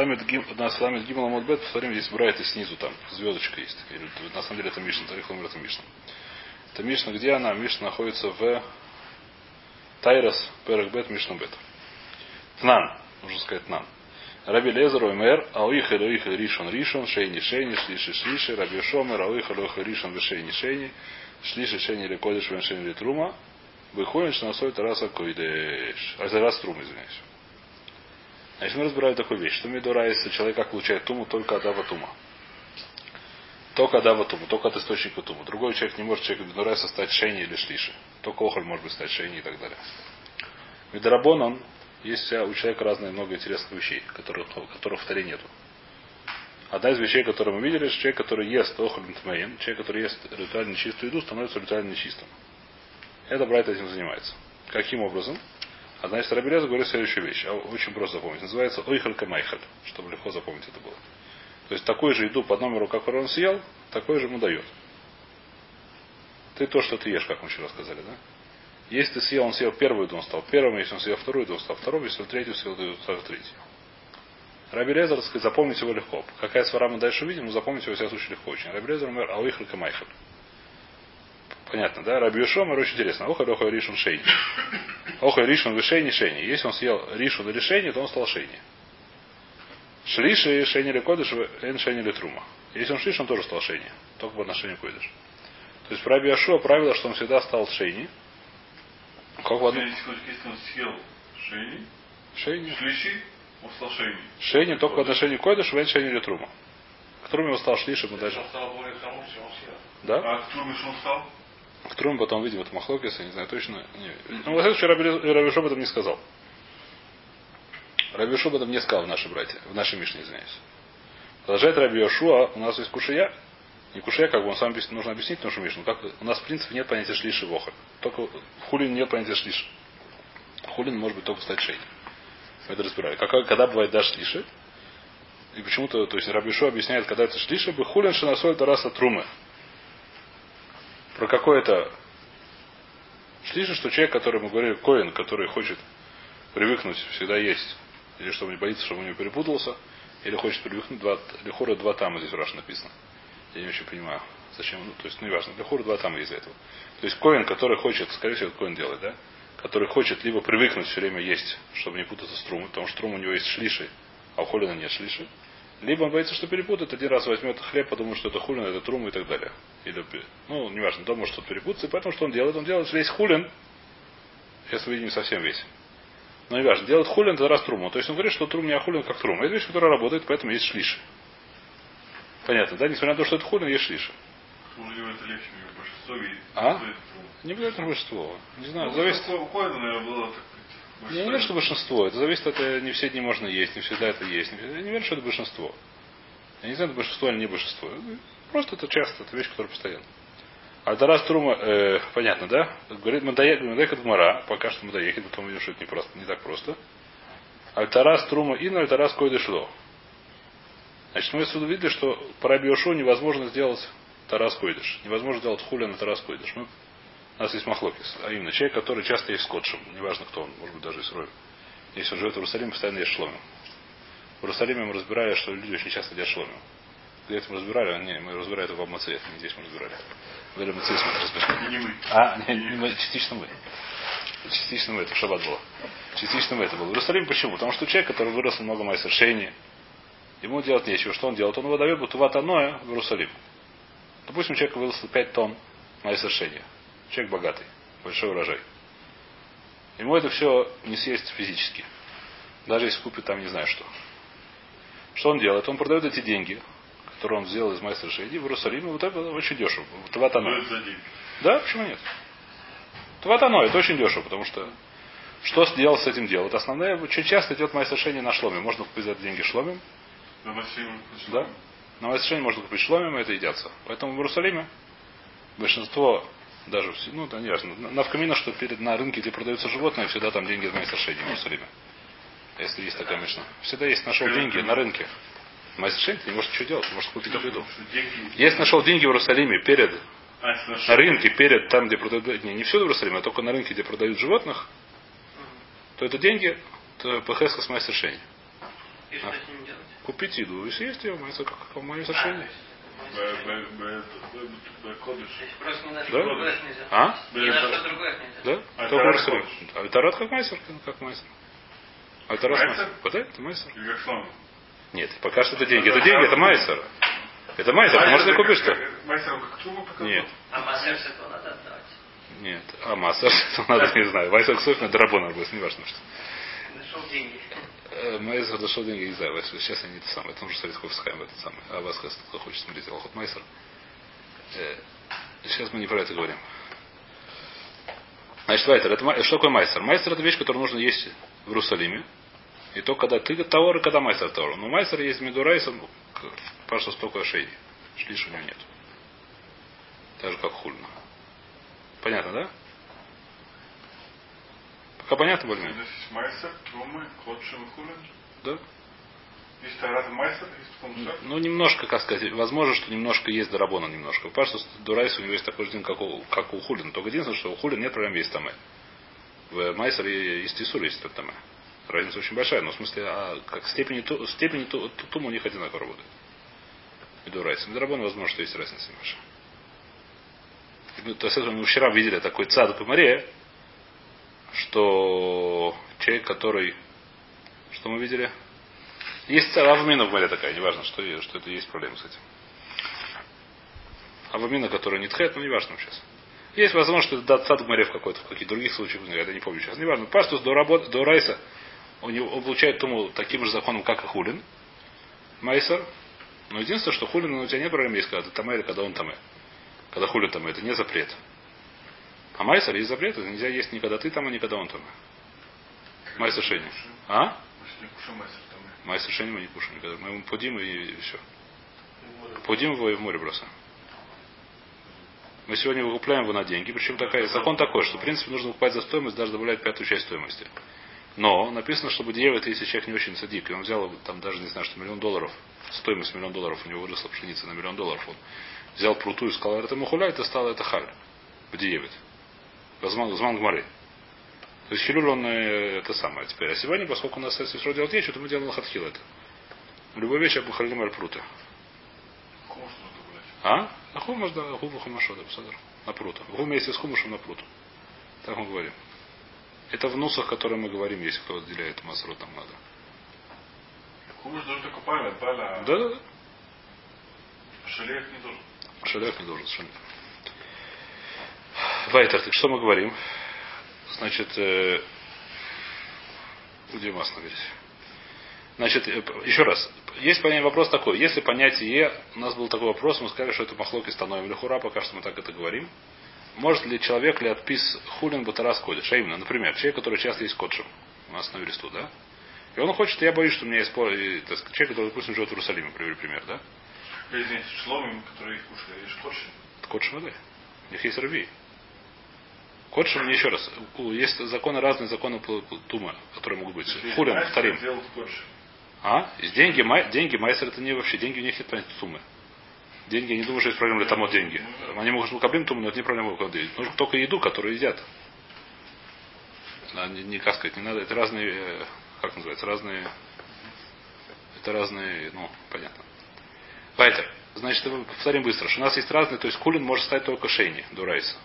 Ламит Гим, на Ламит Гимал посмотрим, здесь Брайт и снизу там звездочка есть. Или, на самом деле это Мишна, Тарих Ламер это Мишна. Это Мишна, где она? Мишна находится в Тайрос, Перек Бет, Мишна Бет. Тнан, нужно сказать Тнан. Раби Лезер, Омер, Ауиха, Лоиха, Ришон, Ришон, Шейни, Шейни, Шлиши, Шлиши, Раби Шомер, Ауиха, Лоиха, Ришон, Шейни, Шейни, Шлиши, Шейни, Лекодиш, Шейни, Литрума, Выходишь на соль Тараса Койдеш. А за раз трум, извиняюсь. Значит, мы разбираем такую вещь, что Мидора, если человек как получает туму только от Аватума. Только от Аватума, только от источника тума. Другой человек не может человек Мидорайса стать шейни или шлиши. Только охоль может быть стать шейни и так далее. Мидорабон, он, есть у человека разные много интересных вещей, которых, которых в таре нету. Одна из вещей, которые мы видели, что человек, который ест охоль человек, который ест ритуально нечистую еду, становится ритуально нечистым. Это Брайт этим занимается. Каким образом? А значит, Рабелез говорит следующую вещь. А очень просто запомнить. Называется ойхалька майхаль. Чтобы легко запомнить это было. То есть такую же еду под номеру, который он съел, такой же ему дает. Ты то, что ты ешь, как мы вчера сказали, да? Если ты съел, он съел первую еду, он стал первым, если он съел вторую еду, он стал вторым, если он третью съел, он стал третью. Раби Лезер, запомнить его легко. Какая свара мы дальше увидим, но запомнить его, всяком случае, легко очень. Раби Лезер, а ойхалька майхаль. Понятно, да? Раби Шомер очень интересно. Охай охай ришун шейни. Охай ришун вы шейни шейни. Если он съел ришун или шейни, то он стал шейни. Шлиши шейни или кодыш, эн шейни или трума. Если он шлиш, он тоже стал шейни. Только по отношению к койдыш. То есть в Раби Ашуа правило, что он всегда стал шейни. Как в одном... Если он съел шейни, шейни. шлиши, он стал шейни. Шейни только по отношению к койдыш, эн шейни или трума. К труме он стал шлиши, мы дальше. Он стал более тому, чем он съел. Да? А к труме что он стал? К трум потом видим это Махлокис, я не знаю точно. Не. Ну, во всяком случае, Рабишо об этом не сказал. Рабишо об этом не сказал в нашей братья, в нашей Мишне, извиняюсь. Продолжает Раби Йошуа, у нас есть кушая. Не кушая, как бы он сам нужно объяснить нашу Мишну. Как, у нас в принципе нет понятия шлиши воха. Только хулин нет понятия шлиши. Хулин может быть только стать шей. Мы это разбирали. Как, когда бывает да шлиши, и почему-то, то есть Рабишу объясняет, когда это шлиши, бы хулин шинасоль тараса трумы про какое-то шлиша, что человек, который мы говорили, коин, который хочет привыкнуть всегда есть, или чтобы не боится, чтобы у него перепутался, или хочет привыкнуть, два, лихора два тама здесь в Раш написано. Я не очень понимаю, зачем, ну, то есть, ну, неважно, лихора два тама из-за этого. То есть, коин, который хочет, скорее всего, коин делает, да, который хочет либо привыкнуть все время есть, чтобы не путаться с трумой, потому что трум у него есть шлиши, а у холина нет шлиши, либо он боится, что перепутает, один раз возьмет хлеб, подумает, что это хулин, это трум и так далее. Или, ну, неважно, может что-то перепутаться, и поэтому что он делает? Он делает весь хулин, сейчас вы видим не совсем весь. Но не важно, делает хулин, это раз труму. То есть он говорит, что трум не ахулин, как трум. Это вещь, которая работает, поэтому есть шлиши. Понятно, да? Несмотря на то, что это хулин, есть шлиши. видит. А? Не обязательно большинство. Не знаю, ну, зависит. У наверное, было так я не верю, что большинство. Это зависит от... Э, не все дни можно есть, не всегда это есть. Я не верю, что это большинство. Я не знаю, это большинство или не большинство. Просто это часто, это вещь, которая постоянно. Альтарас Трума, э, понятно, да? Говорит, Мадайкат Мара, пока что Мадайкат, потом видим, что это не, просто, не так просто. Альтарас Трума и Альтарас Койдышло. Значит, мы отсюда видели, что по Рабиошу невозможно сделать Тарас Койдыш. Невозможно сделать хуля на Тарас Койдыш. Мы у нас есть махлокис. А именно, человек, который часто есть скотшем. Неважно, кто он, может быть, даже Рой. Если он живет в Иерусалиме, постоянно есть шломим. В Иерусалиме мы разбирали, что люди очень часто едят шломим. Где это мы разбирали? Не, мы разбирали это в Абмаце, не здесь мы разбирали. В мы разбирали. Не мы. А, не, не мы, частично мы. Частично мы, это в шаббат было. Частично мы это было. В Иерусалиме почему? Потому что человек, который вырос много майсершений, ему делать нечего. Что он делает? Он выдает бутуват аноя в Иерусалим. Допустим, человек вырос 5 тонн майсершения. Человек богатый, большой урожай. Ему это все не съесть физически. Даже если купит там не знаю что. Что он делает? Он продает эти деньги, которые он сделал из мастера Шейди в Иерусалиме, вот это очень дешево. Тватано. Да, почему нет? Тватано, это очень дешево, потому что что сделал с этим делом? Это основное, очень часто идет мастер Шейди на шломе. Можно купить за деньги шломим. На да. На мастер можно купить шломим, и это едятся. Поэтому в Иерусалиме большинство даже, ну, да, не важно. Навкамина, что перед, на рынке, где продаются животные, всегда там деньги из соседей в Иерусалиме. Если есть такая мечта. Всегда есть нашел деньги на рынке. Майсершейн, ты не можешь ничего делать, можешь купить еду. Если нашел деньги в Иерусалиме перед а, на рынке, перед там, где продают, не, не всюду в Иерусалиме, а только на рынке, где продают животных, то это деньги, то ПХС с майсершейн. И что с ним делать? Купить еду и съесть ее, майсер, как, как мое совершение. На Да? А? На. Да? А Только хочешь? А Тарат как майсер, как майсер. А Тарат Майсер? майсер. Да, это майсер. Слон? Нет, пока что это деньги. Это деньги, это майсер. Это майсер, ты можешь ли купить что? Мастер, как трубу показал? Нет. А с этого надо отдавать. Нет. А масса, это надо, не знаю. Майсер Ксоф, это Драбон будет, не важно что. Нашел деньги. Э, Майсер дошел деньги, не знаю, Вайсер, сейчас они это самое. Это нужно смотреть Хофсхайм, этот самый. А вас, кто хочет смотреть, Алхот Майсер. Э, Сейчас мы не про это говорим. Значит, Вайтер, это, что такое майстер? Майстер это вещь, которую нужно есть в Иерусалиме. И то, когда ты Таор, и когда майстер Таор. Но майстер есть Медурайсом, паша столько ошей. Шлиш у него нет. Так же, как хульно. Понятно, да? Пока понятно более майсер, и хулин. Да? И майсер, шаг. Ну, немножко, как сказать, возможно, что немножко есть Дарабона немножко. Паша Дурайс у него есть такой же день, как у, как у Хулина. Только единственное, что у Хулина нет проблем есть тамэ. В Майсере есть Исур, есть тамэ. Разница очень большая, но в смысле, а как степени, ту- степени ту- ту- тума у них одинаково работает. И Дурайс. И Дарабона, возможно, что есть разница небольшая. Ну, То есть мы вчера видели такой цадок в море, что человек, который... Что мы видели? Есть авамина в море такая, неважно, что, что это есть проблема с этим. Авамина, которая не тхет, но неважно сейчас. Есть возможность, что это дат сад в море в какой-то, в каких-то других случаях, я не помню сейчас. Неважно. Паштус до, работ, до Райса, у него, он получает туму таким же законом, как и Хулин. Майсер. Но единственное, что Хулин, у тебя нет проблем есть, когда ты таме или когда он таме. Когда Хулин таме, это не запрет. А Майсер есть запрет, это нельзя есть ни когда ты там, ни когда он там. Майсер Шени. А? Майсер Шени мы не кушаем никогда. Мы ему пудим и, все. Пудим его и в море бросаем. Мы сегодня выкупляем его на деньги. Причем такая, закон такой, что в принципе нужно выкупать за стоимость, даже добавлять пятую часть стоимости. Но написано, чтобы Диева, это если человек не очень садик, и он взял там даже не знаю, что миллион долларов, стоимость миллион долларов, у него выросла пшеница на миллион долларов, он взял пруту и сказал, это махуля, это стало это халь. В Диевит. Возман Гмары. То есть Хилюль он э, это самое теперь. А сегодня, поскольку у нас если что делать нечего, то мы делаем лохатхил это. Любой вечер мы халим аль прута. Хумус нужно добавлять. А? А хумаш, да, хуму хумашо, да, посадр. На пруту. Хум вместе с хумушем на пруту. Так мы говорим. Это в нусах, которые мы говорим, если кто отделяет масрот, нам надо. Хумус должен только палят, паля. Да, да, да. Шалех не должен. Шалях не должен совершенно. Вайтер, так что мы говорим? Значит, э, где мы остановились? Значит, э, еще раз. Есть понятие, вопрос такой. Если понятие у нас был такой вопрос, мы сказали, что это махлоки становим лихура, пока что мы так это говорим. Может ли человек ли отпис хулин батарас кодиш? А именно, например, человек, который часто есть кодшем. Мы остановились тут, да? И он хочет, я боюсь, что у меня есть человек, который, допустим, живет в Иерусалиме, привели пример, да? Извините, шломим, которые их кушали, есть кодши. Кодшем, да? У них есть раби. Кодшем, еще раз, есть законы, разные законы тума, которые могут быть. Хулин, повторим. А? Деньги, май- деньги майсер это не вообще, деньги у них нет понятия тумы. Деньги, я не думаю, что есть проблема для тому деньги. Они могут лукаблим туму, но это не проблема лукаблим. Нужно только еду, которую едят. Да, не, не, как сказать, не надо, это разные, э, как называется, разные, это разные, ну, понятно. Вайтер. Значит, повторим быстро, что у нас есть разные, то есть хулин может стать только шейни, до райса.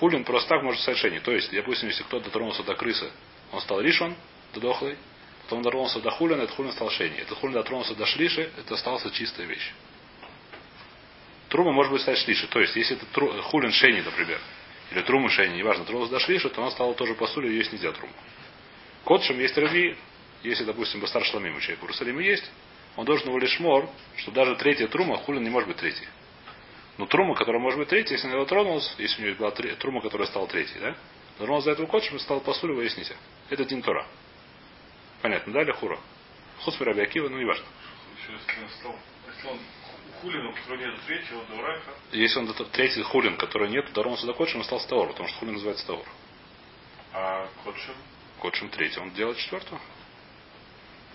Хулин просто так может шейни. То есть, допустим, если кто-то дотронулся до крысы, он стал ришон, до дохлый, потом дотронулся до хулина, это хулин стал шейни. Это хулин дотронулся до шлиши, это остался чистая вещь. Трума может быть стать шлиши. То есть, если это тру- хулин шейни, например, или трума шейни, неважно, тронулся до шлиши, то она стала тоже посулю, есть нельзя труму. Котшем есть раби, если, допустим, Бастар Шламим у человека в Иерусалиме есть, он должен его лишь мор, что даже третья трума, хулин не может быть третьей. Но трума, которая может быть третьей, если на него тронулся, если у него была трума, которая стала третьей, да? Тронулся за этого котшем и стал посулю, его нельзя. Это Дин Тора. Понятно, да, или хура? Хусфер Раби Акива, ну, неважно. Еще если он стал. Если он у хулина, у которого нет третьего, до рака, Если он до- третий хулин, который нет, доронулся до котшем, он стал стаор, потому что хулин называется стаор. а кодшим, Котшем третий, он делает четвертого.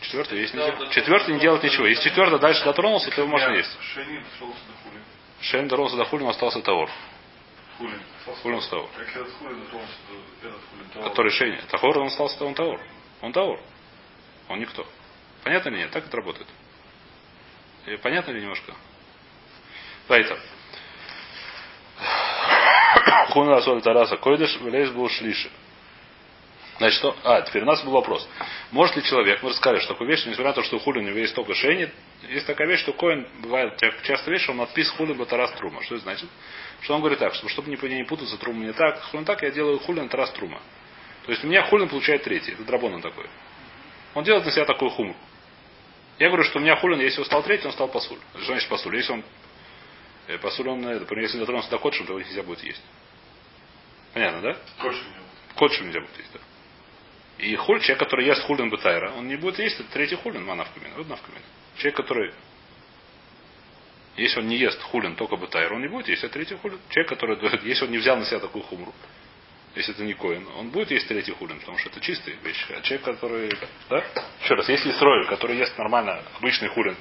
Четвертый есть нельзя. Четвертый не делает ничего. Если четвертый дальше дотронулся, то его можно есть. Дошелся до хулина. Шейн доронулся до хулина, остался таор. Хулин. Хулин стаор. Как этот хулин дошелся до этот хулин. то- Который Шейни. Тахор он остался он таор. Он таор. Он никто. Понятно или нет? Так это работает. И понятно ли немножко? Поэтому. Хуна соль тараса койдыш, влез был шлиши. Значит, что? А, теперь у нас был вопрос. Может ли человек, мы рассказали, что такую вещь, несмотря на то, что у хули у него есть только шейни, есть такая вещь, что коин бывает часто вещь, он надпис хули батарас трума. Что это значит? Что он говорит так, что чтобы не, не путаться, трума не так, хулин так, я делаю хулин тарас трума. То есть у меня хулин получает третий. Это драбон он такой. Он делает на себя такой хумр. Я говорю, что у меня хулин, если он стал третий, он стал пасуль. Что значит пасуль? Если он э, пасуль, он, э, например, если дотронулся до котшем, то его нельзя будет есть. Понятно, да? Котшем нельзя будет есть, да. И хуль, человек, который ест хулин бетайра, он не будет есть, это третий хулин, манавкамин. Навкамин. Человек, который если он не ест хулин только бетайр, он не будет есть, а третий хулин. Человек, который, если он не взял на себя такую хумру, если это не коин, он будет есть третий хулин, потому что это чистые вещи. А человек, который, да? Еще раз, если Исроиль, который ест нормально обычный хулин,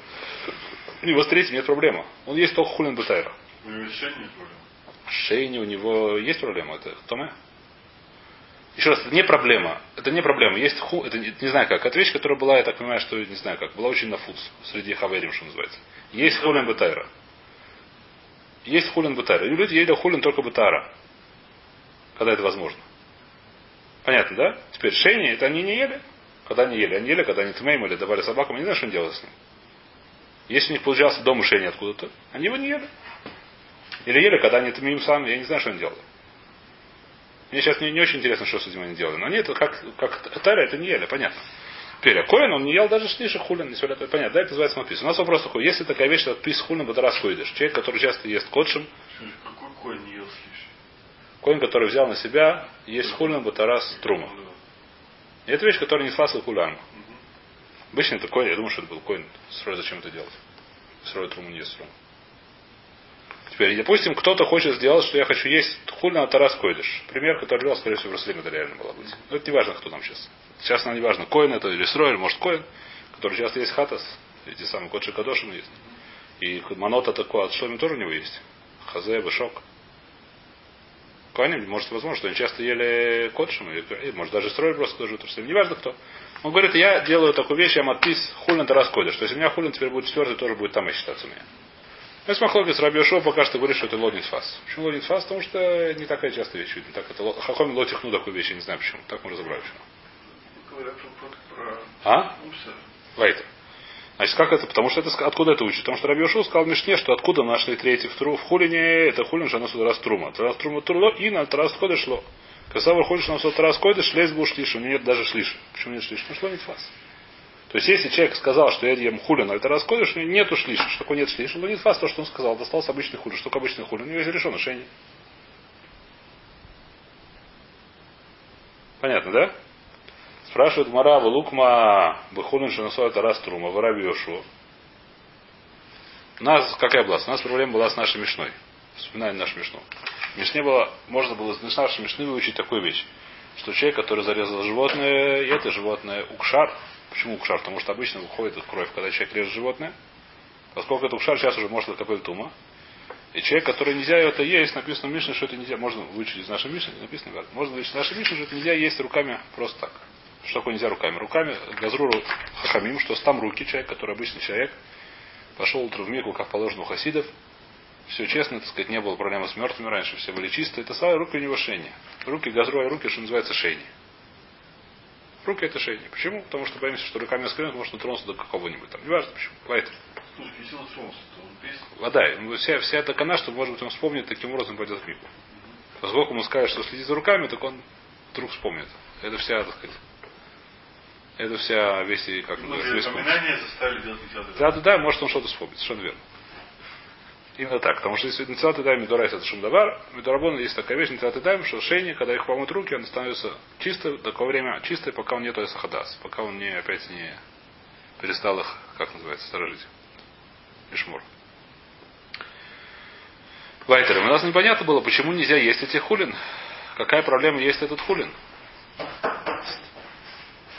у него с третьим нет проблемы. Он ест только хулин бетайра. У него решение нет проблем. Шейни у него есть проблема, это Томе? Еще раз, это не проблема. Это не проблема. Есть ху, это не, не знаю как. Это вещь, которая была, я так понимаю, что не знаю как, была очень на фуц среди хаверим, что называется. Есть хулин бетайра. Есть хулин бетайра. И люди ели хулин только бетайра. Когда это возможно. Понятно, да? Теперь шейни, это они не ели. Когда они ели? Они ели, когда они тмейм или давали собакам, они не знают, что они делают с ним. Если у них получался дома шейни откуда-то, они его не ели. Или ели, когда они тмейм сами, я не знаю, что они делали. Мне сейчас не, не очень интересно, что с этим они делали. Но они это как, как Тара, это не ели, понятно. Теперь, а Коин, он не ел даже шлиши хулин, не это понятно, да, это называется мапис. У нас вопрос такой, если такая вещь, что пис хулин, раз ходишь. Человек, который часто ест котшем, Какой конь не ел слишком? Коин, который взял на себя, есть хулин, батарас, трума. И это вещь, которая несла свой хуляну. Обычно это коин, я думаю, что это был коин. Срой, зачем это делать? Срой труму не ест труму. Теперь, допустим, кто-то хочет сделать, что я хочу есть хуль на Тарас Койдыш. Пример, который делал, скорее всего, в Иерусалиме это реально было быть. Но это не важно, кто там сейчас. Сейчас нам не важно, коин это или строй, может коин, который часто есть хатас, эти самые кодши кадошим есть. И манота такое от шломи тоже у него есть. Хазе, вышок. Коаним, может, возможно, что они часто ели кодшим, или, может, даже строили просто тоже в не важно кто. Он говорит, я делаю такую вещь, я матпис хулин тарас койдыш. То есть у меня хулин теперь будет четвертый, тоже будет там и считаться у меня. Ну, с Раби Йошуа пока что говорит, что это лодит фас. Почему лодит фас? Потому что не такая частая вещь. Не так это Хахоми лотихну такую вещь, я не знаю почему. Так мы разобрали почему. А? Вайта. Значит, как это? Потому что это откуда это учит? Потому что Раби Йошуа сказал Мишне, что откуда нашли третий в, тру, в хулине, это хулин, что оно сюда раз трума. Раз трума турло и на раз ходы шло. Когда выходишь на сот раз койдыш, лезь будешь шлиш, у него нет даже шлиш. Почему нет шлиш? Потому что нет фас. То есть, если человек сказал, что я ем хулин, это раскодыш, у него нету шлиша. Что такое нет шлиша? Ну, не фас то, что он сказал. Достался обычный хулин. Что такое обычный хулин? У него есть решено шейни. Понятно, да? Спрашивает Мара, Лукма, Бехулин, Шанасо, это раз трума, Вараби Йошуа. У нас, какая была? У нас проблема была с нашей мешной. Вспоминаем нашу мешну. В Мишне было, можно было с нашей мешны выучить такую вещь, что человек, который зарезал животное, и это животное укшар, Почему укшар? Потому что обычно выходит кровь, когда человек режет животное. Поскольку это укшар, сейчас уже может капель тума. И человек, который нельзя это есть, написано в Мишне, что это нельзя. Можно вычесть из нашей Мишны, написано. Можно вычесть из нашей Мишны, что это нельзя есть руками просто так. Что такое нельзя руками? Руками газруру хахамим, что там руки, человек, который обычный человек, пошел утром в Мику, как положено у хасидов, все честно, так сказать, не было проблемы с мертвыми раньше, все были чистые. Это самые руки у него шейни. Руки газру, а руки, что называется, шейни. Руки это шейни. Почему? Потому что боимся, что руками скрынут, может дотронуться до какого-нибудь там. Неважно почему. Поэтому. Вода. Ну, Вся, вся эта кана, что, может быть, он вспомнит, таким образом пойдет в мику. Поскольку ему скажет, что следи за руками, так он вдруг вспомнит. Это вся, так сказать, это вся весь, как Ну, весь напоминание заставили делать Да, да, да, может он что-то вспомнит, совершенно верно. Именно так. Потому что если Нецелат и Дайм Медорайс это Шумдавар, Медорабон есть такая вещь, Нецелат и Дайм, что шейни, когда их помыть руки, он становится чистой до какого время чистой, пока он не Эсахадас, пока он не опять не перестал их, как называется, сторожить. Ишмур. Вайтер, у нас непонятно было, почему нельзя есть эти хулин. Какая проблема есть этот хулин?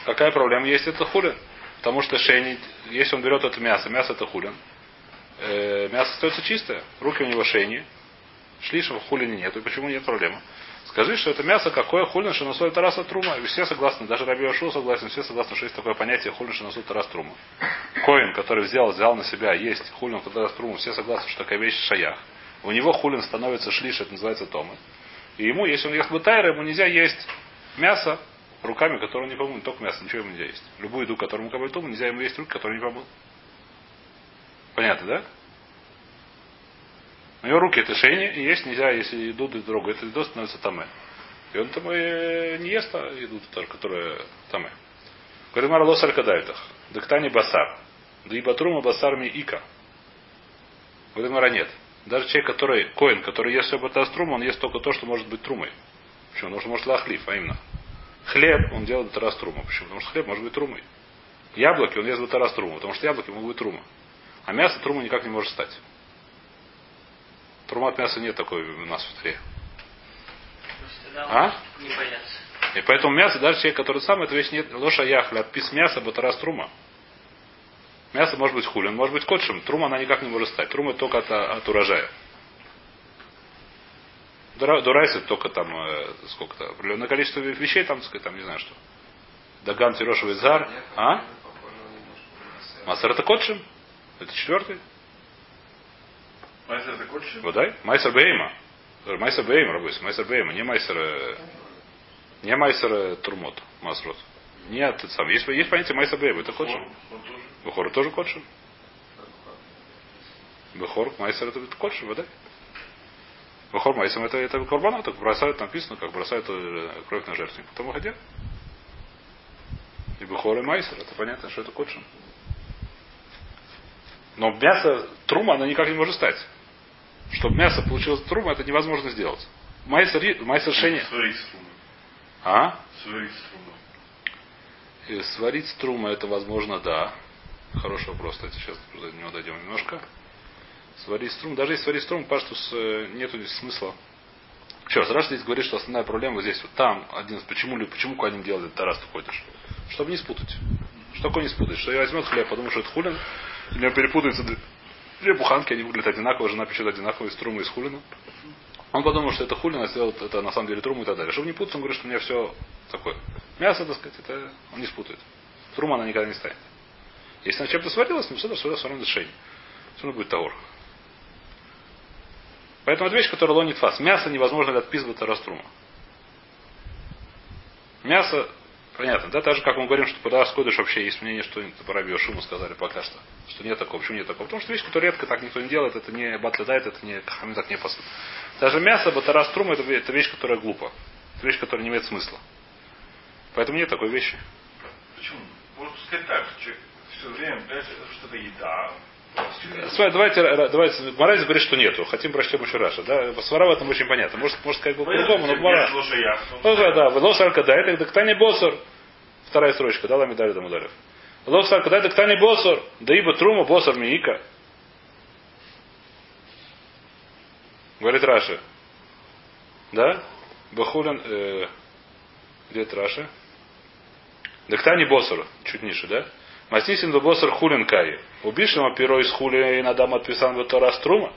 Какая проблема есть этот хулин? Потому что шейни, если он берет это мясо, мясо это хулин, э, мясо остается чистое, руки у него шейни, шлишев в хулине нету, почему нет проблемы? Скажи, что это мясо какое хулин шиносой тараса трума. И все согласны, даже Раби Ашул согласен, все согласны, что есть такое понятие хулин шиносой тарас трума. Коин, который взял, взял на себя есть хулин тарас труму, все согласны, что такая вещь шаях. У него хулин становится шлиш, это называется томы. И ему, если он ест бутайра, ему нельзя есть мясо руками, которые не помыл, только мясо, ничего ему нельзя есть. Любую еду, которую ему кабальтуму, нельзя ему есть руки, которые не помыл. Понятно, да? У него руки это шейни, и есть нельзя, если еду другу, это еду становится таме. И он там и не ест а еду, которая таме. Говорит, Мара лосар кадайтах. Дактани басар. Да и батрума басар ми ика. Говорит, Мара нет. Даже человек, который коин, который ест все батаструм, он ест только то, что может быть трумой. Почему? Потому что может лахлив, а именно. Хлеб он делает батараструма. Почему? Потому что хлеб может быть трумой. Яблоки он ест батараструму, потому что яблоки могут быть трума. А мясо трума никак не может стать. Трума от мяса нет такой у нас в тре. А? Не боятся. И поэтому мясо, даже человек, который сам, эта вещь нет, лоша яхля, отпис мяса, батарас трума. Мясо может быть хулин, может быть котшем. Трума она никак не может стать. Трума только от, от урожая. Дурайс это только там э, сколько-то, определенное количество вещей, там, сказать, там, не знаю что. Даган Тирошевый Зар. А? Масар это котшем. Это четвертый. Майсер это кольче? Водай? Майсер Бейма. Майсер Бейма, рабойся. Майсер Бейма. Не Майсер... э, Не Майсер э, Турмот. Масрот. Нет, это сам. Есть, есть понятие Майсер Бейма. Это котшем. Он тоже. Котшем. Бехор, Майсер это котшем, водай. Бехор Майсер это, это корбана, так бросают, написано, как бросают э, кровь на жертвенник. Потом выходя. И Бехор и Майсер, это понятно, что это котшем. Но мясо трума, она никак не может стать. Чтобы мясо получилось трума, это невозможно сделать. Майсер, майсер шени. Сварить струмы. А? Сварить струмы. И сварить струма это возможно, да. Хороший вопрос, кстати, сейчас до него дойдем немножко. Сварить струм, даже если сварить струм, паштус э, нету здесь смысла. Еще раз, Раш здесь говорит, что основная проблема вот здесь, вот там, один, почему, ли- почему Куаним делает этот тарас, ты ходишь? Чтобы не спутать. Что такое не спутать? Что я возьмет хлеб, подумаю, что это хулин, у меня перепутаются две- буханки, они выглядят одинаково, жена печет одинаково из трумы и из хулина. Он подумал, что это хулин, а сделал это на самом деле труму и так далее. Чтобы не путаться, он говорит, что у меня все такое. Мясо, так сказать, это он не спутает. Трума она никогда не станет. Если она чем-то сварилась, все равно все равно решение. Все равно будет таур. Поэтому это вещь, которая лонит фас. Мясо невозможно отписывать раструма. Мясо, понятно, да, так же, как мы говорим, что подавас кодыш вообще есть мнение, что по Раби Шуму сказали пока что, что нет такого. Почему нет такого? Потому что вещь, которую редко так никто не делает, это не батледает, это не хами так не посуд. Даже мясо, батарас трума, это, это вещь, которая глупа. Это вещь, которая не имеет смысла. Поэтому нет такой вещи. Почему? Можно сказать так, что все время что это еда. Смотри, давайте, ра- давайте, Мораль говорит, что нету. Хотим прочтем еще Раша. Да? Свара в этом очень понятно. Может, может сказать было по-другому, но Мара. Ну да, да. Лос Аркадай, это Дактани Босор. Вторая строчка, дала медаль там ударив. Лос Аркадай, Дактани Босор. Да ибо Трума Босор Миика. Говорит Раша. Да? Бахулин, э, где это Раша? Дактани Босор, чуть ниже, да? Маснисин до Босор Хулин Кай. Убишем перо из хули и надам отписан в Тора Струма.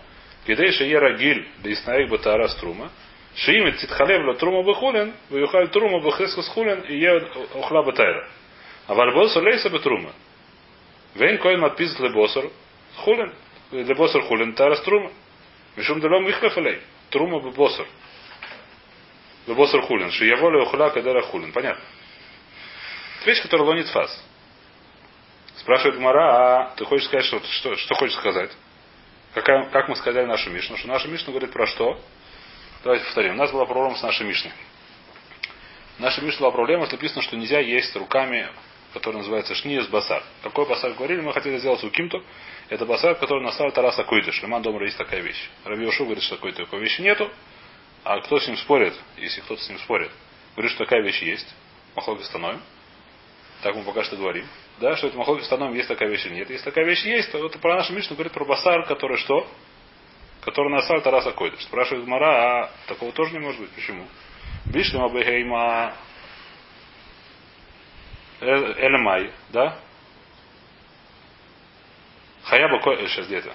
Кидей шеера гиль, да иснаик бы Тора Струма. Шиимет титхалев ла трума бахулин, вюхаль трума бахескас хулин и е охла батайра. А вальбосор лейса бетрума. Вейн коин отписывает лебосор хулин. Лебосор хулин Тора Струма. Мишум делом вихлефалей. Трума бебосор. Бебосор хулин. Шиеволи охла кадера хулин. Понятно. Это вещь, которая лонит фас. Спрашивает Мара, а ты хочешь сказать, что, что, что хочешь сказать? Какая, как мы сказали нашу Мишну? Что наша Мишна говорит про что? Давайте повторим. У нас была проблема с нашей Мишной. В нашей Мишне была проблема, что написано, что нельзя есть руками, который называется шниес басар. Какой басар говорили? Мы хотели сделать укимту. Это басар, который наставил Тараса Койдыш. Лиман Домра есть такая вещь. Равиошу говорит, что такой такой вещи нету. А кто с ним спорит, если кто-то с ним спорит, говорит, что такая вещь есть. Махлоги становим. Так мы пока что говорим. Да, что это махлоги становим, есть такая вещь или нет. Если такая вещь есть, то это про нашу Мишну говорит про басар, который что? Который насал Тараса Койдыш. Спрашивает Мара, а такого тоже не может быть. Почему? Бишлем Абехейма Элемай, да? Хаяба Ко... Сейчас где-то.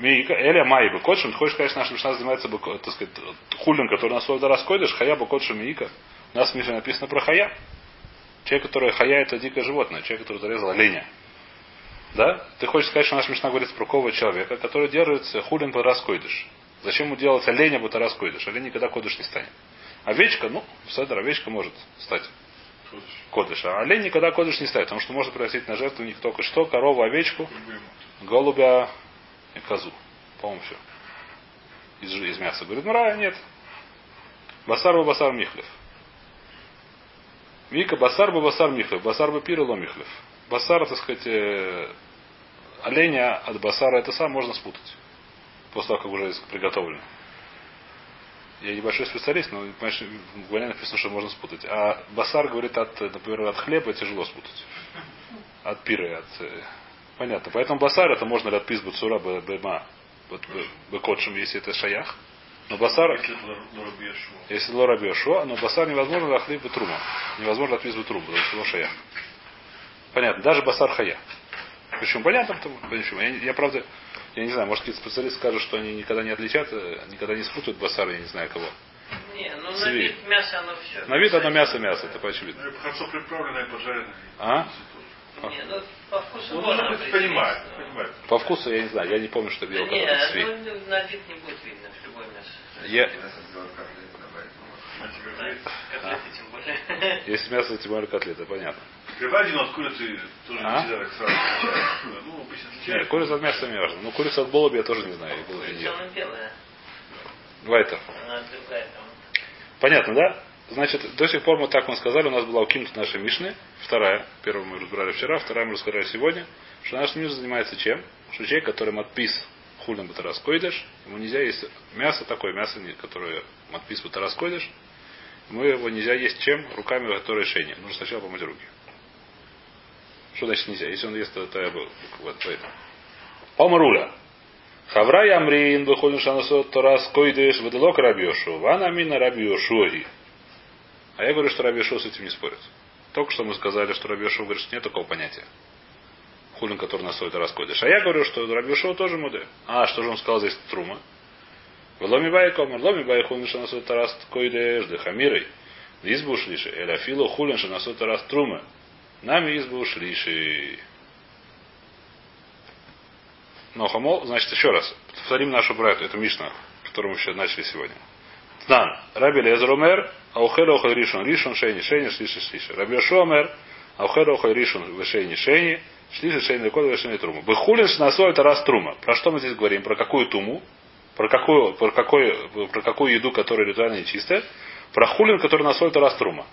Эля Майба. Кодшим, ты хочешь что наша Мишна занимается, бы, так сказать, хулин, который на свой раз койдыш, хая бы кодшим Мика. У нас в Мишне написано про хая. Человек, который хая, это дикое животное. Человек, который зарезал оленя. Да? Ты хочешь сказать, что наша Мишна говорит про кого человека, который держится хулин под раз койдыш. Зачем ему делать оленя под раз койдыш? Олень никогда кодыш не станет. Овечка, ну, седр, овечка может стать кодыш. А олень никогда кодыш не ставит, потому что можно приносить на жертву не только что, корову, овечку, голубя и козу. По-моему, все. Из, из мяса. Говорит, ну рая нет. Басар басар михлев. Вика басар бы басар михлев. Басар бы пира михлев. Басар, так сказать, э, оленя от басара это сам можно спутать. После того, как уже приготовлено. Я небольшой специалист, но понимаешь, в Гуане написано, что можно спутать. А басар говорит от, например, от хлеба тяжело спутать. От пиры, от... э, Понятно. Поэтому басар это можно ли от пис бацура бема. Вот бекотшим, если это шаях. Но басар, Если Лора биошуа, но басар невозможно от хлеба трума. Невозможно от пис труму, потому что его шаях. Понятно. Даже басар хая. Почему? Понятно, потому, почему. Я, я правда, я не знаю, может какие-то специалисты скажут, что они никогда не отличат, э, никогда не спутают басар, я не знаю кого. Не, ну на Сви. вид мясо оно все. На вид одно мясо мясо, это очевидно. Ну, Хорошо приправленное, пожаренное. А? Не, ну по вкусу Ну, можно но- понимает. По вкусу я не знаю, я не помню, что Да делал не, когда свей. ну, на вид не будет видно. Я, если мясо, тем более котлеты, понятно. Говядину от курицы тоже А? не всегда так сразу. Ну, обычно Нет, курица от мяса не важно. Ну, курица от голуби я тоже не знаю. я голуби не Курица ел. она белая, Вайтер. она другая там. Понятно, да? Значит, до сих пор мы так мы сказали, у нас была укинута наша Мишны, вторая, первую мы разбирали вчера, вторая мы разбирали сегодня, что наш Мишна занимается чем? Что человек, который матпис хулин батарас койдеш, ему нельзя есть мясо такое, мясо, которое матпис батарас койдеш, ему его нельзя есть чем? Руками, которые шейни. Нужно сначала помыть руки. Что значит нельзя? Если он ест, то, я бы вот поэтому. Помруля. Хавра ямрин выходит шанасот торас койдеш выдалок рабиошу. Вана мина рабиошуги. А я говорю, что Рабиошо с этим не спорит. Только что мы сказали, что Рабиошо говорит, что нет такого понятия. Хулин, который на стоит раскодишь. А я говорю, что Рабиошо тоже модель. А, что же он сказал здесь Трума? Ломи бай комар, ломи бай хулин шанасот тарас койдеш, дехамирой. Избу шлиши. Эля фило хулин шанасот тарас трума. Нами избу шлиши. Но хамол, значит, еще раз. Повторим нашу брату, это Мишна, которую мы еще начали сегодня. Тнан. Раби Лезер омер, аухеля охай ришон, ришон шейни, шейни, шлиши, шлиши. Раби омер, аухеля охай ришон, вешейни, шейни, шлиши, шейни, рекод, вешейни, трума. Бехулин шнасой это раз трума. Про что мы здесь говорим? Про какую туму? Про какую, про, какой, про какую еду, которая ритуально нечистая? Про хулин, который на соль это раз трума.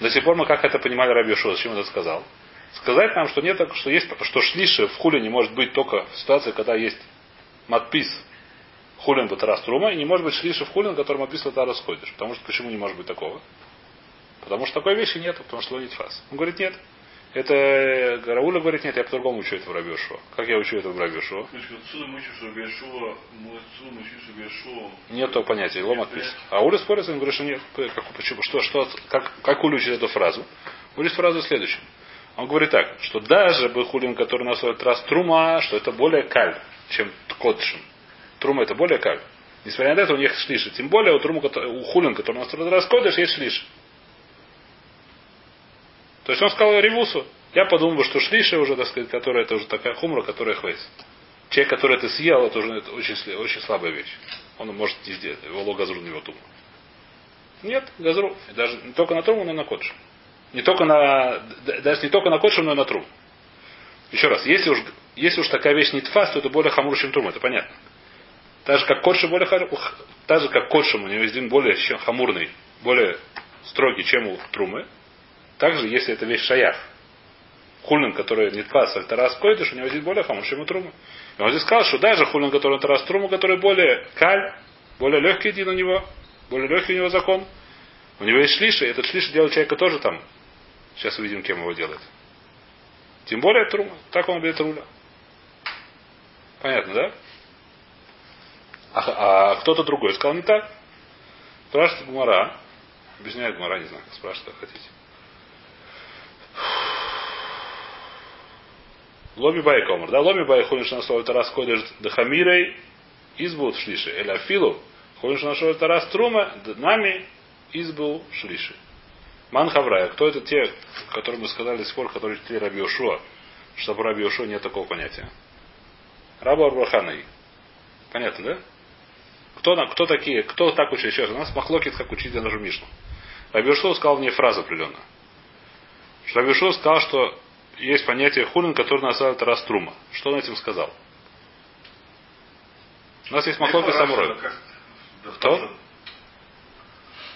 До сих пор мы как это понимали Раби Йошуа, зачем он это сказал? Сказать нам, что нет, что есть, что шлиши в хулине может быть только в ситуации, когда есть матпис хулин батарас трума, и не может быть шлиша в хулин, которым описано та расходишь. Потому что почему не может быть такого? Потому что такой вещи нет, потому что лонит фас. Он говорит, нет. Это Гарауля говорит, нет, я по-другому учу это в Рабиошуа. Как я учу это в Рабиошуа? Отсюда мы учим, что мы отсюда мы учим, что Нет того понятия, лом отпис. А Уля спорит, ним, говорит, что нет. Как, почему? Что, что, как, как Уля учит эту фразу? Уля фразу следующую. Он говорит так, что даже бы хулин, который насоет раз трума, что это более каль, чем котшин. Трума это более каль. Несмотря на это, у них шлиши. Тем более у, труму, у хулин, который настроит раз кодыш, есть шлиш. То есть он сказал ревусу. Я подумал, что шлиша уже, так сказать, которая это уже такая хумра, которая хвейс. Человек, который это съел, это уже это очень, очень слабая вещь. Он может не сделать. Его газру на его туму. Нет, газру. Даже не только на труму, но и на кодшу. Не только на, даже не только на кодшу, но и на трум. Еще раз, если уж, если уж такая вещь не тфас, то это более хамур, чем трум, это понятно. Так же, как кодша более так же, как кодшим, у него есть более чем хамурный, более строгий, чем у трумы. Также, если это вещь шаях, хулин, который не тфас, а тарас койдыш, у него здесь более у трумы. И он здесь сказал, что даже хулин, который тарас труму, который более каль, более легкий дин у него, более легкий у него закон, у него есть шлиши, и этот шлиш делает человека тоже там. Сейчас увидим, кем его делает. Тем более трума. Так он берет руля. Понятно, да? А, а кто-то другой сказал не так. Спрашивает Гумара. Объясняет Гумара, не знаю, спрашивает, как хотите. Ломи бай комар. Да, ломи бай хулин шанасол это раз кодеш дахамирей избу шлиши. Или афилу хулин шанасол это раз трума нами избу шлиши. Ман Хаврая. Кто это те, которые мы сказали до сих пор, которые читали Раби Ошуа, что в Раби Ошуа нет такого понятия? Раба Арбаханой. Понятно, да? Кто, на- кто такие, кто так учит? Раз, у нас Махлокит как учить я нашу Мишну. Раби Ошуа сказал мне фразу определенную. Что сказал, что есть понятие хулин, которое называют раструма. Что он этим сказал? У нас есть Махлокит Самурой. Кто?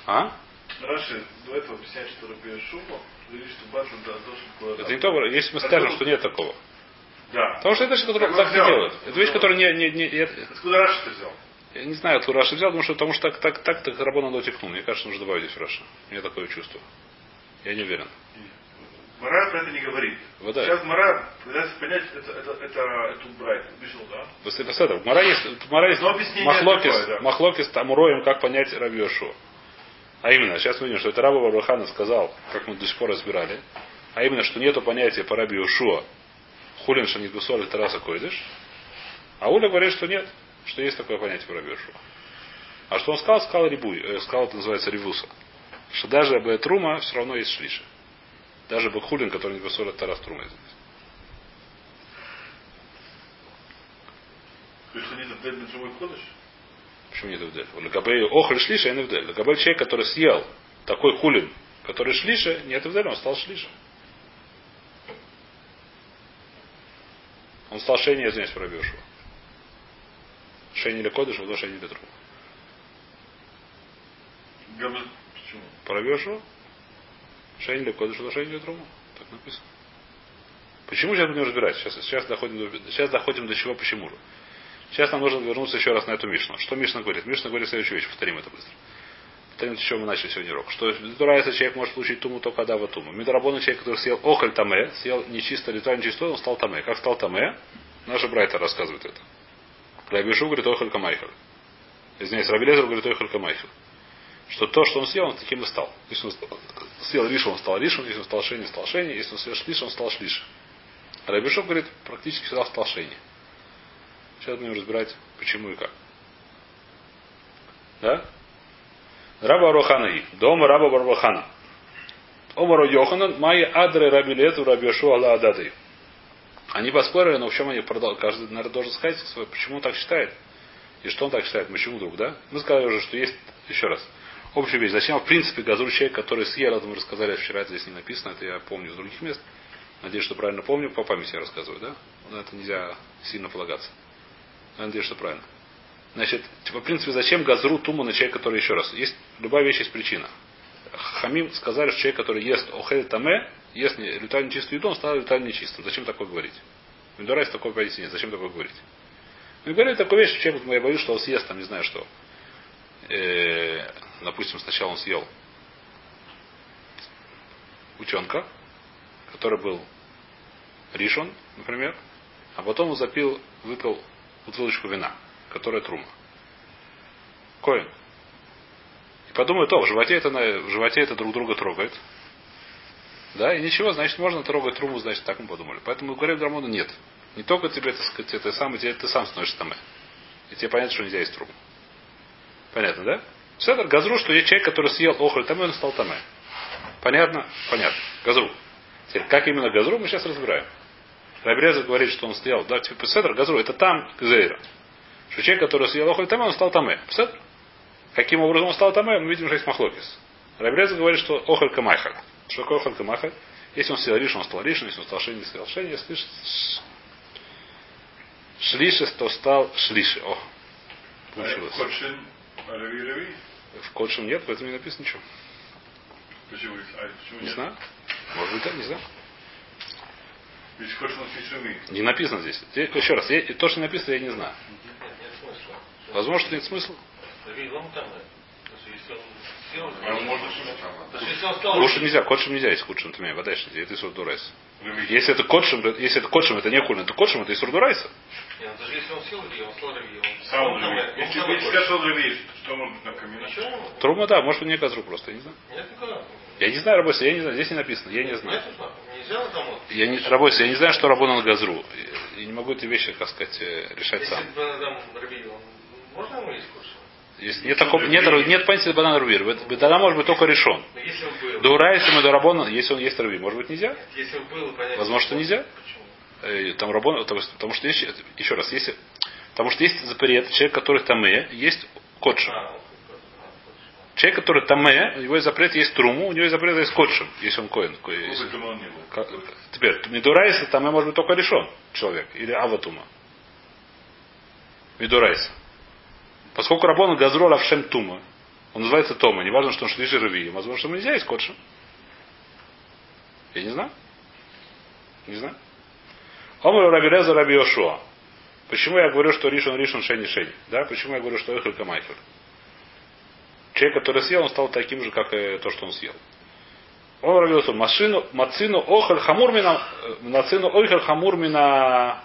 А? Раши до этого объясняет, что Раби Шума говорит, что Батлан да. Это не то, если мы скажем, что нет такого. Да. Потому что это вещь, которую Так не делают. Это вещь, которая не, не, не, это- Откуда Раши ты взял? Я не знаю, откуда Раша взял, потому что, потому что так, так, так, так Рабона дотекнул. Мне кажется, нужно добавить здесь Раша. У меня такое чувство. Я не уверен. Мара про это не говорит. Вот да. Сейчас Мара пытается понять это, это, это, эту брайт. Вышел, да? После. В Мара есть, Мара есть Но махлокис, такое, да. махлокис Тамуроем, как понять Рабиошу. А именно, сейчас мы видим, что это Раба Барбахана сказал, как мы до сих пор разбирали, а именно, что нету понятия по Раби Ушуа, хулин шанигусоль тараса койдыш, а Уля говорит, что нет, что есть такое понятие по Раби Ушуа. А что он сказал? Сказал Рибуй, э, сказал, это называется Ревуса. Что даже об Трума все равно есть шлиша. Даже Бахулин, который не гусоль тарас Трума. Почему нет вдель? Легабей охль шлиша, не вдель. Легабей человек, который съел такой хулин, который шлиша, нет вдель, он стал шлиша. Он стал шейни, я извиняюсь, пробившего. Шейни или кодыш, а шейни или тру. Почему? Пробившего? Шейни или кодыш, а шейни или тру. Так написано. Почему сейчас будем разбирать? Сейчас, сейчас, доходим до, сейчас доходим до чего, почему же. Сейчас нам нужно вернуться еще раз на эту Мишну. Что Мишна говорит? Мишна говорит следующую вещь. Повторим это быстро. Повторим, с чего мы начали сегодня урок. Что Мидурайса человек может получить туму только в туму. Мидорабона человек, который съел охоль таме, съел нечисто, ритуально нечисто, он стал таме. Как стал таме? Наша Брайта рассказывает это. Рабишу говорит охоль камайхаль. Извиняюсь, Рабилезер говорит охоль камайхаль. Что то, что он съел, он таким и стал. Если он съел ришу, он стал ришем, если он стал шени, стал шени, если он съел шлиш, он стал шлиш. Рабишов говорит, практически всегда стал шени. Сейчас будем разбирать, почему и как. Да? Раба Роханаи. Дома Раба Барбахана. Омаро Йоханан, Майя Адре Раби Лету Раби Йошуа Ла Адады. Они поспорили, но в чем они продал, каждый, наверное, должен сказать, почему он так считает. И что он так считает, почему вдруг, да? Мы сказали уже, что есть, еще раз, общая вещь. Зачем, в принципе, газур человек, который съел, это мы рассказали вчера, это здесь не написано, это я помню с других мест. Надеюсь, что правильно помню, по памяти я рассказываю, да? На это нельзя сильно полагаться. Надеюсь, что правильно. Значит, типа, в принципе, зачем газру туму на человека, который еще раз? Есть, любая вещь есть причина. Хамим сказали, что человек, который ест охель таме, ест не- летально нечистую еду, он стал летально нечистым. Зачем такое говорить? В Мидорайсе такой позиции. Зачем такое говорить? Мы говорили такую вещь, что человек, я боюсь, что он съест, там, не знаю что. Э, допустим, сначала он съел ученка, который был ришон, например, а потом он запил, выпил бутылочку вина, которая трума. Коин. И подумает, о, в животе это, в животе это друг друга трогает. Да, и ничего, значит, можно трогать труму, значит, так мы подумали. Поэтому говорим Драмону, нет. Не только тебе, так сказать, это сам, тебе, ты сам становишься там. И тебе понятно, что нельзя есть труму. Понятно, да? Седер, газру, что есть человек, который съел охоль таме, он стал таме. Понятно? Понятно. Газру. Теперь, как именно газру, мы сейчас разбираем. Рабреза говорит, что он съел, да, типа, седер, газру, это там, гзейра. Что человек, который съел охоль таме, он стал таме. Седер? Каким образом он стал таме, мы видим, что есть махлокис. Рабреза говорит, что охоль камайхаль. Что такое охоль камайхаль? Если он съел риш, он стал ришем, если он стал шени, съел шени, если шлишес, то стал шлиши. О, получилось. Рави Рави. В Кодшем нет, поэтому не написано ничего. Почему? А почему Не нет? знаю. Может быть, да, не знаю. Ведь. Не написано здесь. Еще раз, я- то, что написано, я не знаю. Возможно, что нет смысла. А что Кушать нельзя, кодшем нельзя, если кодшем тумей, вода это из урдурайса. Если это кодшем, если это кодшем, это не хулин, то кодшем это из урдурайса. Даже если он сел, он стал ревью. Рави. Если бы что может быть на камине? Ничего. Трума, да, может быть, не газру просто, я не знаю. Нет. Я не знаю, работе, я не знаю, здесь не написано, я не знаю. Я не, Рабойся, я не знаю, что работа на газру. И не могу эти вещи, как сказать, э, решать Если сам. банан можно ему есть кушать? Если нет, такого, нет, нет понятия банана рубир. Тогда может быть только решен. Был, До ура, если мы до рабона, если он есть рви, может быть нельзя? если он был, понятно. Возможно, что нельзя. Почему? Э, Там рабон, потому, что- что есть, еще раз, если, потому что есть запрет, человек, который таме, есть кодшим. Человек, который таме, у него есть запрет, есть труму, у него есть запрет, есть кодшим, если он коин. ко- Может если-. Как- Теперь, Мидурайса там может быть только решен человек. Или Аватума. Мидурайса. Поскольку Рабон Газрол Авшем Тума, он называется Тома, не важно, что он шлиши Рави, возможно, что нельзя есть Кодшим. Я не знаю. Не знаю. Омар Рабиреза Раби Йошуа. Почему я говорю, что Ришон Ришон Шени Шени? Да? Почему я говорю, что Эхель Камайхер? Человек, который съел, он стал таким же, как и то, что он съел. Он родился машину, мацину охаль хамурмина, мацину ойхаль хамурмина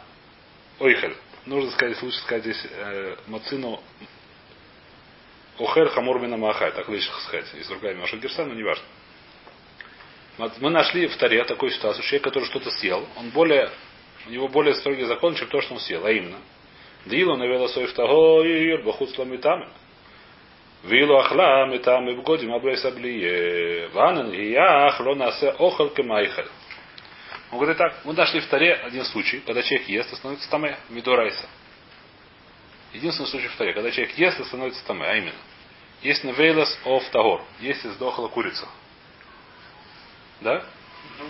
ойхаль. Нужно сказать, лучше сказать здесь э, мацину охель хамурмина махай. Так лучше сказать. Есть другая Маша Герса, но не важно. Мы нашли в Таре такую ситуацию, человек, который что-то съел, он более, у него более строгий закон, чем то, что он съел, а именно. Дилу навела свой втаго и бахут сламитамы. Вилу ахла метам и вгодим абрей саблие. Ванан и ях ло насе охал кемайхаль. Он говорит так, мы нашли в Таре один случай, когда человек ест и становится таме, мидорайса. Единственный случай в Таре, когда человек ест и становится таме, а именно. Есть невейлас оф тагор, если сдохла курица. Да?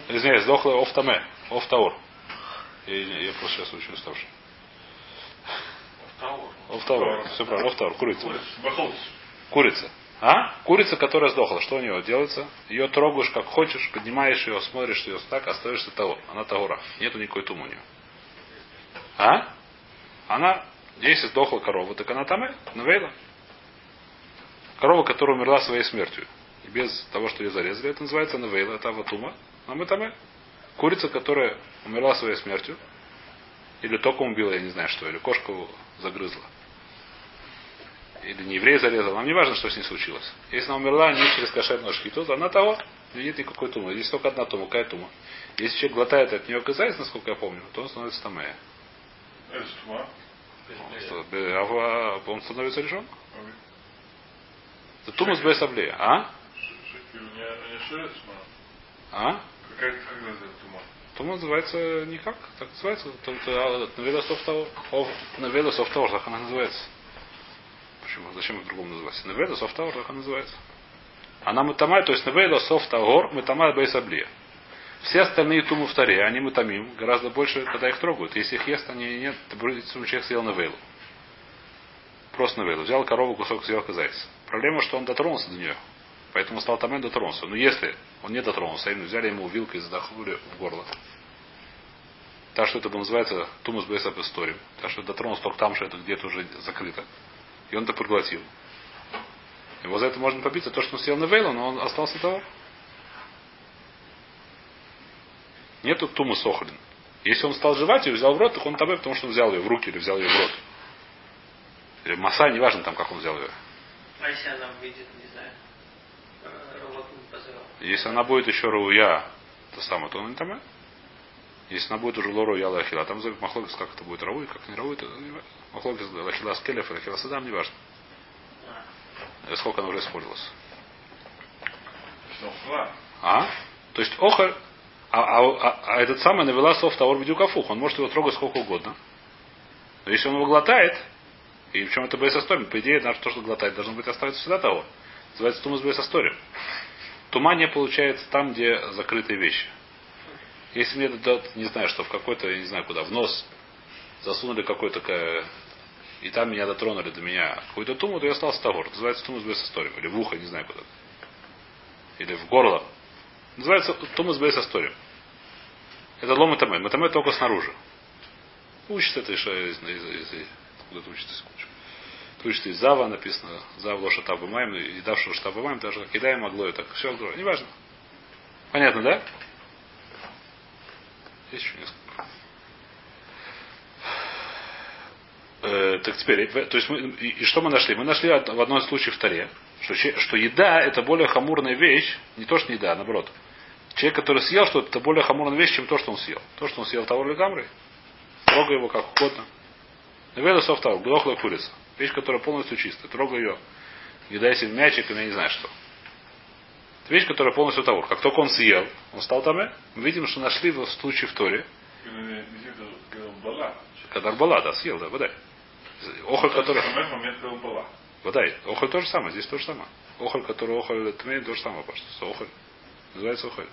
Извиняюсь, сдохла оф таме, оф таор. Я, я просто сейчас очень уставший. Того. Оф таор, все правильно, оф таор, курица. Курица. А? Курица, которая сдохла. Что у нее делается? Ее трогаешь как хочешь, поднимаешь ее, смотришь ее так, остаешься того. Она тагура. Нету никакой тумы у нее. А? Она, если сдохла корова, так она там и навейла. Корова, которая умерла своей смертью. И без того, что ее зарезали, это называется навейла, это аватума. А мы там и. Курица, которая умерла своей смертью. Или током убила, я не знаю что, или кошку загрызла или не еврей зарезал, нам не важно, что с ней случилось. Если она умерла не через кошерную шхиту, то она того, не нет никакой тумы. Здесь только одна тума, какая тума. Если человек глотает от нее казайс, насколько я помню, то он становится тамея. Это тума. А он становится решен? Это тумус без аблея. А? А? Как называется тума? Тума называется никак. Так называется. Наведа софтовар. Наведа софтовар, так она называется. Почему? Зачем по-другому называть? Неведа софтаур, так она называется. Она мутамай, то есть неведа софтаур, мутамай бейсаблия. Все остальные тумы в таре, они мутамим, гораздо больше, когда их трогают. Если их ест, они нет, то человек съел невейлу. Просто невейлу. Взял корову, кусок съел зайца. Проблема, что он дотронулся до нее. Поэтому стал тамен дотронулся. Но если он не дотронулся, именно взяли ему вилкой и задохнули в горло. Так что это называется тумус бейсап история. Так что дотронулся только там, что это где-то уже закрыто. И он это проглотил. Его за это можно побить, за то, что он съел на вейлу, но он остался того. Нету туму сохлин. Если он стал жевать и взял в рот, так он табе, потому что он взял ее в руки или взял ее в рот. Или маса, неважно там, как он взял ее. А если она выйдет, не знаю? Если она будет еще руя, то самое, то не табе. Если она будет уже лору яла ахила, там за махлокис, как это будет раву, как не раву, это махлокис лахила с келев или ахила садам, неважно. А, Сколько она уже использовалась. А? То есть охаль, а, а, а- а этот самый навела софт товар бедюкафух. Он может его трогать сколько угодно. Но если он его глотает, и в чем это бейсостори, по идее, наш то, что глотает, должно быть оставиться всегда того. Называется тумус бейсостори. Тума не получается там, где закрытые вещи. Если мне дадут, не знаю, что в какой-то, я не знаю куда, в нос засунули какой-то ка- и там меня дотронули до меня какую-то туму, то я остался товар. Называется тумус бейсостори. Или в ухо, не знаю куда. Или в горло. Называется Тумас Бейс Асторим. Это лом Матаме. Матаме только снаружи. Учится это еще из, из, из, из откуда это учится, секундочку. Из Зава, написано Зав Лоша Маем, и давшего Штаба Маем, даже как кидаем могло, так все, неважно. Понятно, да? Есть еще несколько. Э, так теперь, э, то есть мы, и, что мы нашли? Мы нашли в одном случае в Таре, что, что еда это более хамурная вещь, не то что не еда, а наоборот. Человек, который съел что-то, это более хамурная вещь, чем то, что он съел. То, что он съел того или гамры, трогай его как угодно. Наведа софтау, глохлая курица. Вещь, которая полностью чистая. Трогай ее. Не дай себе мячик, или я не знаю что. Это вещь, которая полностью того. Как только он съел, он стал там, мы видим, что нашли в случае в Торе, когда Арбала, да, съел, да, водай. Охоль, который... была. Водай. Охоль то же самое, здесь то же самое. Охоль, который охоль тмей, то же самое, что охоль. Называется охоль.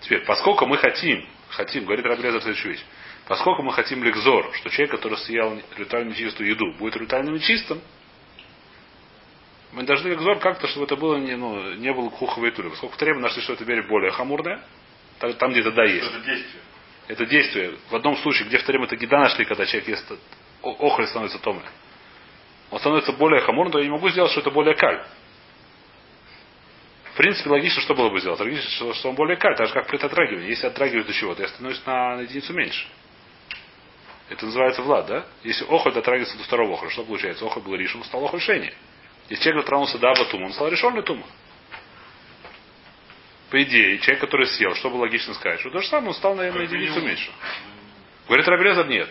Теперь, поскольку мы хотим, хотим, говорит Рабреза следующую вещь, поскольку мы хотим ликзор, что человек, который съел ритуально нечистую еду, будет ритуально нечистым, мы должны ликзор как-то, чтобы это было не, ну, не было куховой туре. Поскольку в Таре нашли, что это теперь более хамурное, там, где-то да есть. Это действие. Это действие. В одном случае, где в Таре это гида нашли, когда человек ест охоль становится томой. Он становится более хамурным, то я не могу сделать, что это более каль. В принципе, логично, что было бы сделать. Логично, что, он более каль, так же как при отрагивании. Если отрагивать до чего-то, я становлюсь на, на единицу меньше. Это называется влад, да? Если охоль дотрагивается до второго охоля, что получается? Охоль был решен, стал охоль шени. Если человек дотронулся до тума, он стал решенный тума. По идее, человек, который съел, что бы логично сказать? Что то же самое, он стал, наверное, на единицу меньше. Говорит Рабреза, нет.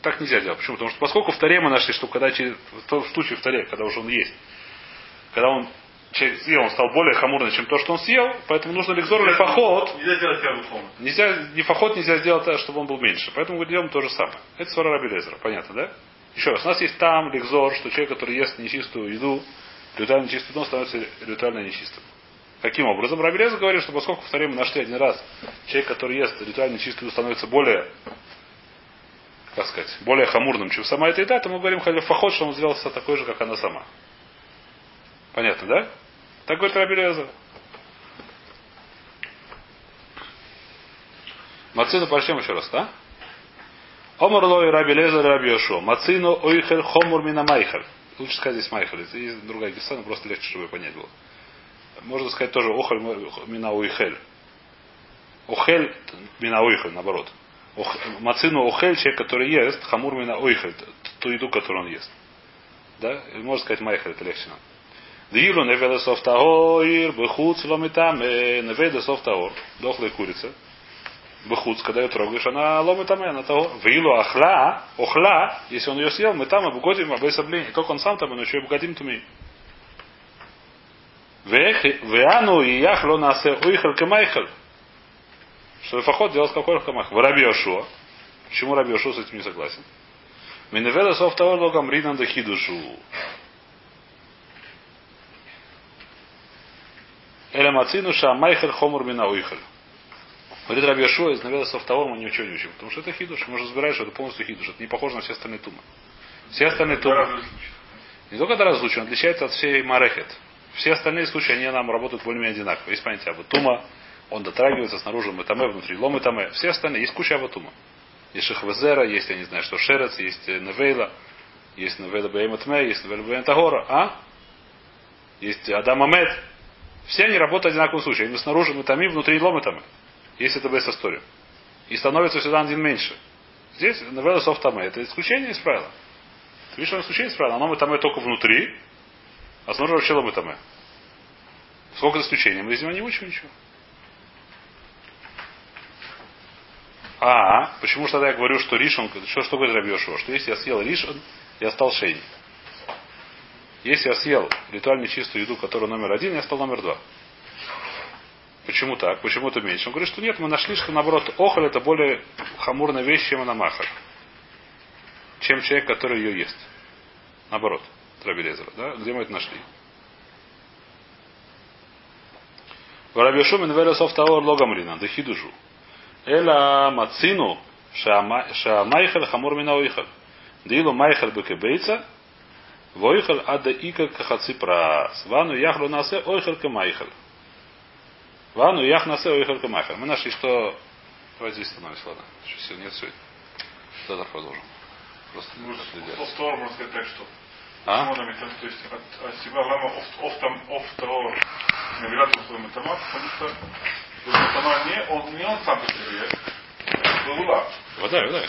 Так нельзя делать. Почему? Потому что поскольку в таре мы нашли, что когда через, в том случае в таре, когда уже он есть, когда он человек съел, он стал более хамурным, чем то, что он съел, поэтому нужно ликзор или фахот. Нельзя сделать духовно. Нельзя, не фахот нельзя сделать так, чтобы он был меньше. Поэтому мы делаем то же самое. Это свара Раби Лезера. Понятно, да? Еще раз, у нас есть там ликзор, что человек, который ест нечистую еду, ритуально нечистую еду, он становится ритуально нечистым. Каким образом? Раби Лезер говорит, что поскольку таре мы нашли один раз, человек, который ест ритуально нечистую еду, становится более как сказать, более хамурным, чем сама эта еда, то мы говорим фахот, что он сделал такой же, как она сама. Понятно, да? Так говорит Раби Лезер. Мацину пошли еще раз, да? Омар лой Раби Лезер Раби Йошо. Мацину ойхель хомур мина майхель. Лучше сказать здесь майхель. Есть другая гиса, но просто легче, чтобы понять было. Можно сказать тоже охель мина ойхель. Охель мина ойхель, наоборот. Ох, мацину охель, человек, который ест, хамур мина ойхель, ту еду, которую он ест. Да? Можно сказать майхель, это легче. Дилу неведа софтаор, бехуц ломитаме, неведа софтаор, дохлая курица. Бехуц, когда ее трогаешь, она ломитаме, она того. Вилу ахла, охла, если он ее съел, мы там обугодим обесобление. Не только он сам там, но еще и обугодим туми. Веану и яхло насе уихал кемайхал. Что Фахот делал с какой камах. В. Почему Раби Йошуа с этим не согласен? Миневеда софтаор логам ринан да Эля мацину ша майхер хомур мина уихаль. Говорит Йошуа, из Наведа софтаор мы ничего не учим. Потому что это хидуш. Мы уже разбираем, что это полностью хидуш. Это не похоже на все остальные тумы. Все остальные тумы. Не только это он отличается от всей марехет. Все остальные случаи, они нам работают более-менее одинаково. Есть понятие об тума, он дотрагивается снаружи метаме, внутри лом метаме. Все остальные, есть куча аватума. Есть шахвезера, есть, я не знаю, что шерец, есть невейла, есть невейла бейматме, есть невейла бейматагора, а? Есть Адам Амед. Все они работают одинаковым случаем. Они снаружи метами, внутри лом метаме. Есть это без история. И становится всегда один меньше. Здесь невейла софтаме. Это исключение из правила. Ты видишь, оно исключение из правила. Оно метаме только внутри, а снаружи вообще лом метаме. Сколько исключений? Мы из него не учим ничего. А, почему же тогда я говорю, что Ришон, что, что говорит Рабьешева? Что если я съел Ришон, я стал шейни. Если я съел ритуально чистую еду, которая номер один, я стал номер два. Почему так? Почему это меньше? Он говорит, что нет, мы нашли, что наоборот, охоль это более хамурная вещь, чем анамахар. Чем человек, который ее ест. Наоборот, Трабелезера. Да? Где мы это нашли? Варабешумен велесов таор логамрина, да хидушу. Эла мацину шамайхал хамур мина ойхал. Дилу майхал бекебейца, войхал ада ика кахаци прас. Вану яхлу насе ойхал кемайхал. Вану ях насе ойхал кемайхал. Мы нашли, что... Давайте здесь остановимся, ладно. Что сил нет сегодня. Завтра продолжим. Просто Офтор, можно сказать так, что. А? То есть от, себя лама офтам офтор навигатор своим метамат, потому что Метама не он, не он сам по себе. Был Вода, вода.